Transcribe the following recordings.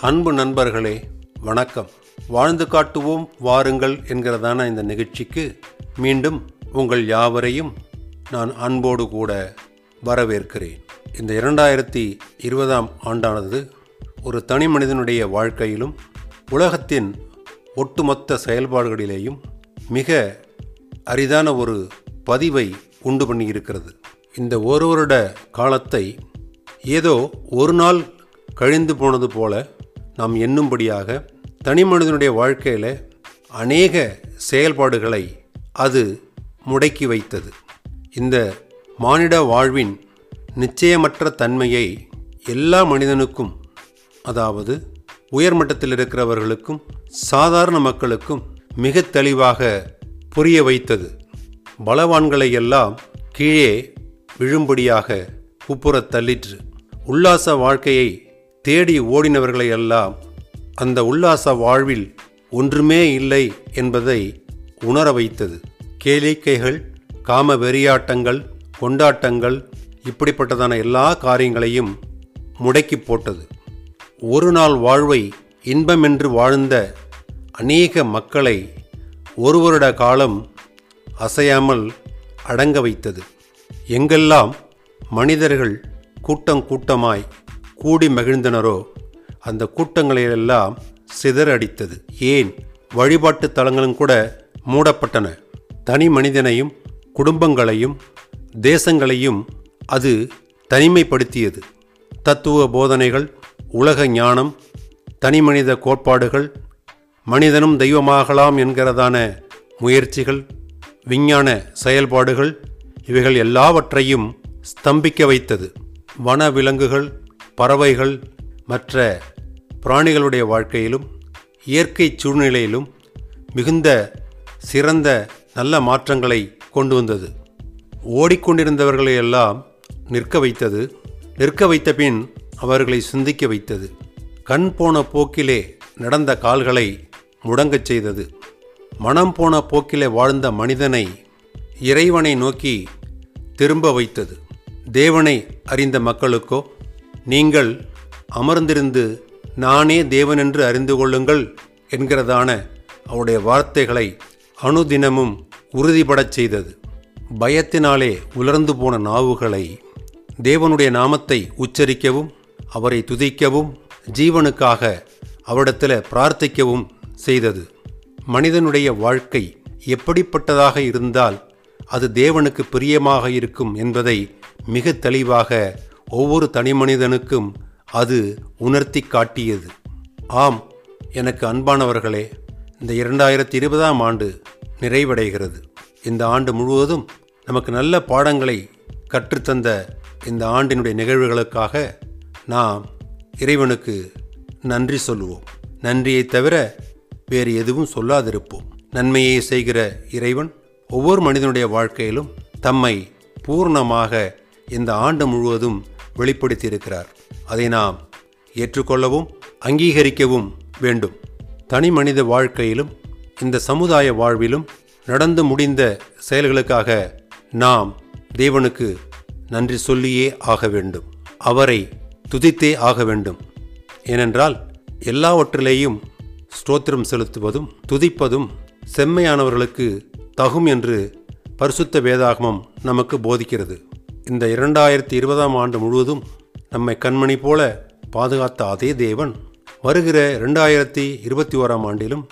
அன்பு நண்பர்களே வணக்கம். வாழ்ந்து காட்டுவோம் வாருங்கள் என்கிறதான இந்த நிகழ்ச்சிக்கு மீண்டும் உங்கள் யாவரையும் நான் அன்போடு கூட வரவேற்கிறேன். இந்த இரண்டாயிரத்தி இருபதாம் ஆண்டானது ஒரு தனி மனிதனுடைய வாழ்க்கையிலும் உலகத்தின் ஒட்டுமொத்த செயல்பாடுகளிலேயும் மிக அரிதான ஒரு பதிவை உண்டு பண்ணியிருக்கிறது. இந்த ஒரு வருட காலத்தை ஏதோ ஒரு நாள் கழிந்து போனது போல நாம் எண்ணும்படியாக தனி மனிதனுடைய வாழ்க்கையில் அநேக செயல்பாடுகளை அது முடக்கி வைத்தது. இந்த மானிட வாழ்வின் நிச்சயமற்ற தன்மையை எல்லா மனிதனுக்கும் அதாவது உயர்மட்டத்தில் இருக்கிறவர்களுக்கும் சாதாரண மக்களுக்கும் மிக தெளிவாக புரிய வைத்தது. பலவான்களை எல்லாம் கீழே விழும்படியாக உப்புறத் தள்ளிற்று. உல்லாச வாழ்க்கையை தேடி ஓடினவர்களை எல்லாம் அந்த உல்லாச வாழ்வில் ஒன்றுமே இல்லை என்பதை உணர வைத்தது. கேளிக்கைகள் காம வெறியாட்டங்கள் கொண்டாட்டங்கள் இப்படிப்பட்டதான எல்லா காரியங்களையும் முடக்கி போட்டது. ஒரு நாள் வாழ்வை இன்பமென்று வாழ்ந்த அநேக மக்களை ஒரு வருட காலம் அசையாமல் அடங்க வைத்தது. எங்கெல்லாம் மனிதர்கள் கூட்டம் கூட்டமாய் கூடி மகிழ்ந்தனரோ? அந்த கூட்டங்களையெல்லாம் சிதறடித்தது. ஏன்? வழிபாட்டு தலங்களும் கூட மூடப்பட்டன. தனி மனிதனையும் குடும்பங்களையும் தேசங்களையும் அது தனிமைப்படுத்தியது. தத்துவ போதனைகள் உலக ஞானம் தனிமனித கோட்பாடுகள் மனிதனும் தெய்வமாகலாம் என்கிறதான முயற்சிகள் விஞ்ஞான செயல்பாடுகள் இவைகள் எல்லாவற்றையும் ஸ்தம்பிக்க வைத்தது. வன விலங்குகள் பறவைகள் மற்ற பிராணிகளுடைய வாழ்க்கையிலும் இயற்கை சூழ்நிலையிலும் மிகுந்த சிறந்த நல்ல மாற்றங்களை கொண்டு வந்தது. ஓடிக்கொண்டிருந்தவர்களை எல்லாம் நிற்க வைத்தது நிற்க வைத்த பின் அவர்களை சிந்திக்க வைத்தது. கண் போன போக்கிலே நடந்த கால்களை முடங்கச் செய்தது. மனம் போன போக்கிலே வாழ்ந்த மனிதனை இறைவனை நோக்கி திரும்ப வைத்தது. தேவனை அறிந்த மக்களுக்கோ நீங்கள் அமர்ந்திருந்து நானே தேவனென்று அறிந்து கொள்ளுங்கள் என்கிறதான அவருடைய வார்த்தைகளை அனுதினமும் உறுதிபடச் செய்தது. பயத்தினாலே உலர்ந்து போன நாவுகளை தேவனுடைய நாமத்தை உச்சரிக்கவும் அவரை துதிக்கவும் ஜீவனுக்காக அவரிடத்தில் பிரார்த்திக்கவும் செய்தது. மனிதனுடைய வாழ்க்கை எப்படிப்பட்டதாக இருந்தால் அது தேவனுக்கு பிரியமாக இருக்கும் என்பதை மிக தெளிவாக ஒவ்வொரு தனி மனிதனுக்கும் அது உணர்த்தி காட்டியது. ஆம் எனக்கு அன்பானவர்களே இந்த இரண்டாயிரத்தி இருபதாம் ஆண்டு நிறைவடைகிறது. இந்த ஆண்டு முழுவதும் நமக்கு நல்ல பாடங்களை கற்றுத்தந்த இந்த ஆண்டினுடைய நிகழ்வுகளுக்காக நாம் இறைவனுக்கு நன்றி சொல்லுவோம். நன்றியை தவிர வேறு எதுவும் சொல்லாதிருப்போம். நன்மையை செய்கிற இறைவன் ஒவ்வொரு மனிதனுடைய வாழ்க்கையிலும் தம்மை பூர்ணமாக இந்த ஆண்டு முழுவதும் வெளிப்படுத்தியிருக்கிறார். அதை நாம் ஏற்றுக்கொள்ளவும் அங்கீகரிக்கவும் வேண்டும். தனி மனித வாழ்க்கையிலும் இந்த சமுதாய வாழ்விலும் நடந்து முடிந்த செயல்களுக்காக நாம் தேவனுக்கு நன்றி சொல்லியே ஆக வேண்டும். அவரை துதித்தே ஆக வேண்டும். ஏனென்றால் எல்லாவற்றிலேயும் ஸ்தோத்திரம் செலுத்துவதும் துதிப்பதும் செம்மையானவர்களுக்கு தகும் என்று பரிசுத்த வேதாகமம் நமக்கு போதிக்கிறது. இந்த இரண்டாயிரத்தி இருபதாம் ஆண்டு முழுவதும் நம்மை கண்மணி போல பாதுகாத்த அதே தேவன். வருகிற இரண்டாயிரத்தி இருபத்தி ஓராம் ஆண்டிலும்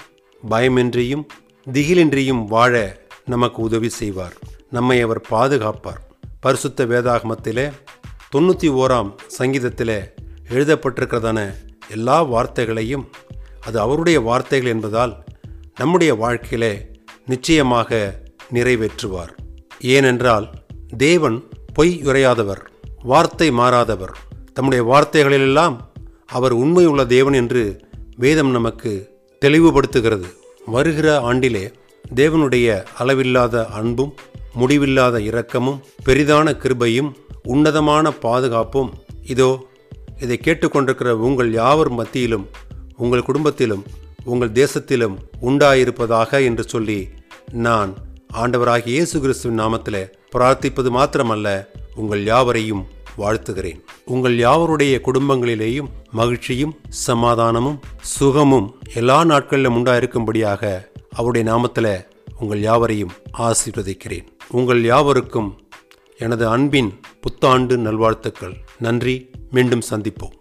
பயமின்றியும் திகிலின்றியும் வாழ நமக்கு உதவி செய்வார். நம்மை அவர் பாதுகாப்பார். பரிசுத்த வேதாகமத்திலே தொண்ணூற்றி ஓராம் சங்கீதத்திலே எழுதப்பட்டிருக்கிறதான எல்லா வார்த்தைகளையும் அது அவருடைய வார்த்தைகள் என்பதால் நம்முடைய வாழ்க்கையிலே நிச்சயமாக நிறைவேற்றுவார். ஏனென்றால் தேவன் பொய் உரையாதவர் வார்த்தை மாறாதவர். தம்முடைய வார்த்தைகளிலெல்லாம் அவர் உண்மையுள்ள தேவன் என்று வேதம் நமக்கு தெளிவுபடுத்துகிறது. வருகிற ஆண்டிலே தேவனுடைய அளவில்லாத அன்பும் முடிவில்லாத இரக்கமும் பெரிதான கிருபையும் உன்னதமான பாதுகாப்பும் இதோ இதை கேட்டுக்கொண்டிருக்கிற உங்கள் யாவர் மத்தியிலும் உங்கள் குடும்பத்திலும் உங்கள் தேசத்திலும் உண்டாயிருப்பதாக என்று சொல்லி நான் ஆண்டவராகிய இயேசு கிறிஸ்துவின் நாமத்தில் பிரார்த்திப்பது மாத்திரமல்ல உங்கள் யாவரையும் வாழ்த்துகிறேன். உங்கள் யாவருடைய குடும்பங்களிலேயும் மகிழ்ச்சியும் சமாதானமும் சுகமும் எல்லா நாட்களிலும் உண்டாயிருக்கும்படியாக அவருடைய நாமத்தில் உங்கள் யாவரையும் ஆசீர்வதிக்கிறேன். உங்கள் யாவருக்கும் எனது அன்பின் புத்தாண்டு நல்வாழ்த்துக்கள். நன்றி. மீண்டும் சந்திப்போம்.